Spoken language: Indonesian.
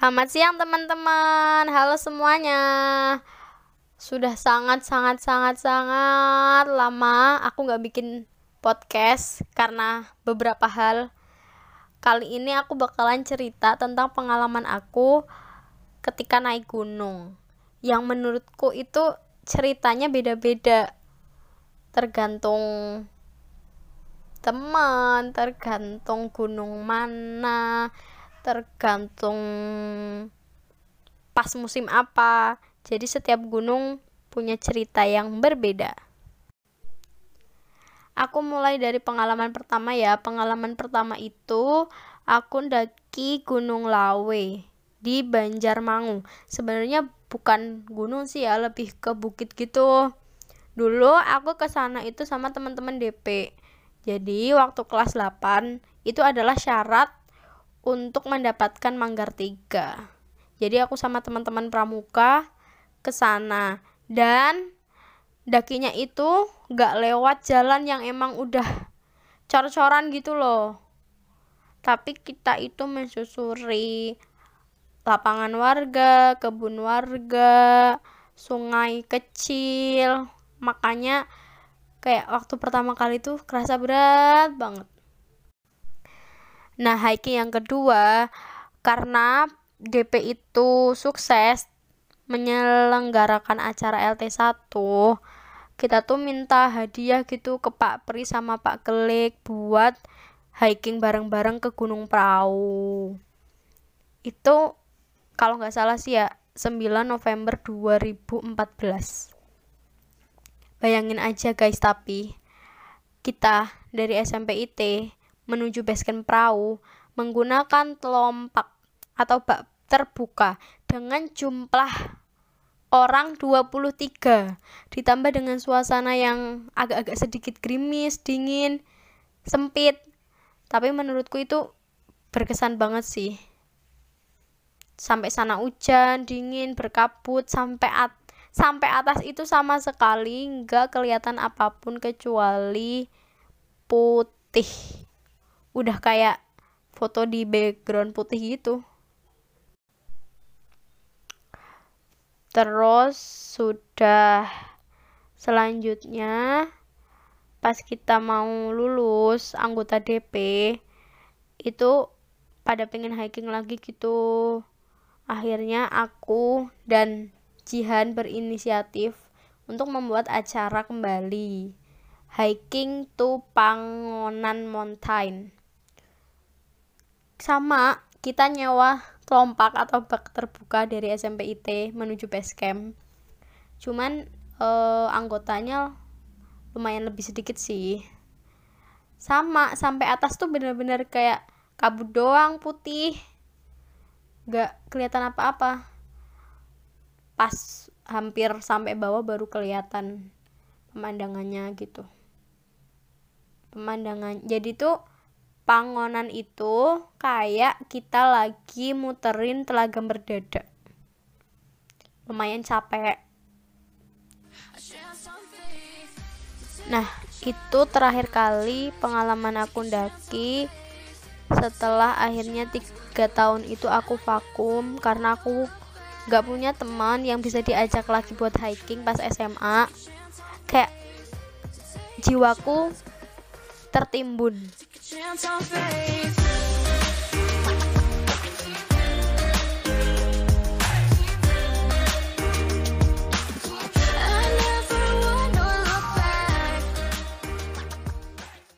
Selamat siang teman-teman. Halo semuanya. Sudah sangat sangat sangat sangat lama aku nggak bikin podcast karena beberapa hal. Kali ini aku bakalan cerita tentang pengalaman aku ketika naik gunung. Yang menurutku itu ceritanya beda-beda. Tergantung teman, tergantung gunung mana, tergantung pas musim apa. Jadi setiap gunung punya cerita yang berbeda. Aku mulai dari pengalaman pertama ya. Pengalaman pertama itu aku daki Gunung Lawe di Banjarmangu. Sebenarnya bukan gunung sih ya, lebih ke bukit gitu. Dulu aku ke sana itu sama teman-teman DP. Jadi waktu kelas 8 itu adalah syarat untuk mendapatkan manggar 3. Jadi aku sama teman-teman pramuka ke sana dan dakinya itu gak lewat jalan yang emang udah cor-coran gitu loh. Tapi kita itu mensusuri lapangan warga, kebun warga, sungai kecil. Makanya kayak waktu pertama kali tuh kerasa berat banget. Nah, hiking yang kedua karena DP itu sukses menyelenggarakan acara LT1 kita tuh minta hadiah gitu ke Pak Pri sama Pak Kelik buat hiking bareng-bareng ke Gunung Prau itu kalau nggak salah sih ya 9 November 2014 bayangin aja guys tapi kita dari SMP IT menuju basecamp perahu menggunakan telompak atau bak terbuka dengan jumlah orang 23 ditambah dengan suasana yang agak-agak sedikit gerimis, dingin, sempit. Tapi menurutku itu berkesan banget sih. Sampai sana hujan, dingin, berkabut sampai at sampai atas itu sama sekali nggak kelihatan apa pun kecuali putih udah kayak foto di background putih gitu. Terus sudah selanjutnya pas kita mau lulus anggota DP itu pada pengen hiking lagi gitu. Akhirnya aku dan Jihan berinisiatif untuk membuat acara kembali. Hiking to Pangonan Mountain sama kita nyewa kelompak atau bak terbuka dari SMP IT menuju base camp. Cuman eh, anggotanya lumayan lebih sedikit sih. Sama sampai atas tuh bener-bener kayak kabut doang putih. Gak kelihatan apa-apa. Pas hampir sampai bawah baru kelihatan pemandangannya gitu. Pemandangan jadi tuh Pangonan itu kayak kita lagi muterin telaga berdadak. Lumayan capek. Nah, itu terakhir kali pengalaman aku daki setelah akhirnya tiga tahun itu aku vakum karena aku gak punya teman yang bisa diajak lagi buat hiking pas SMA kayak jiwaku tertimbun.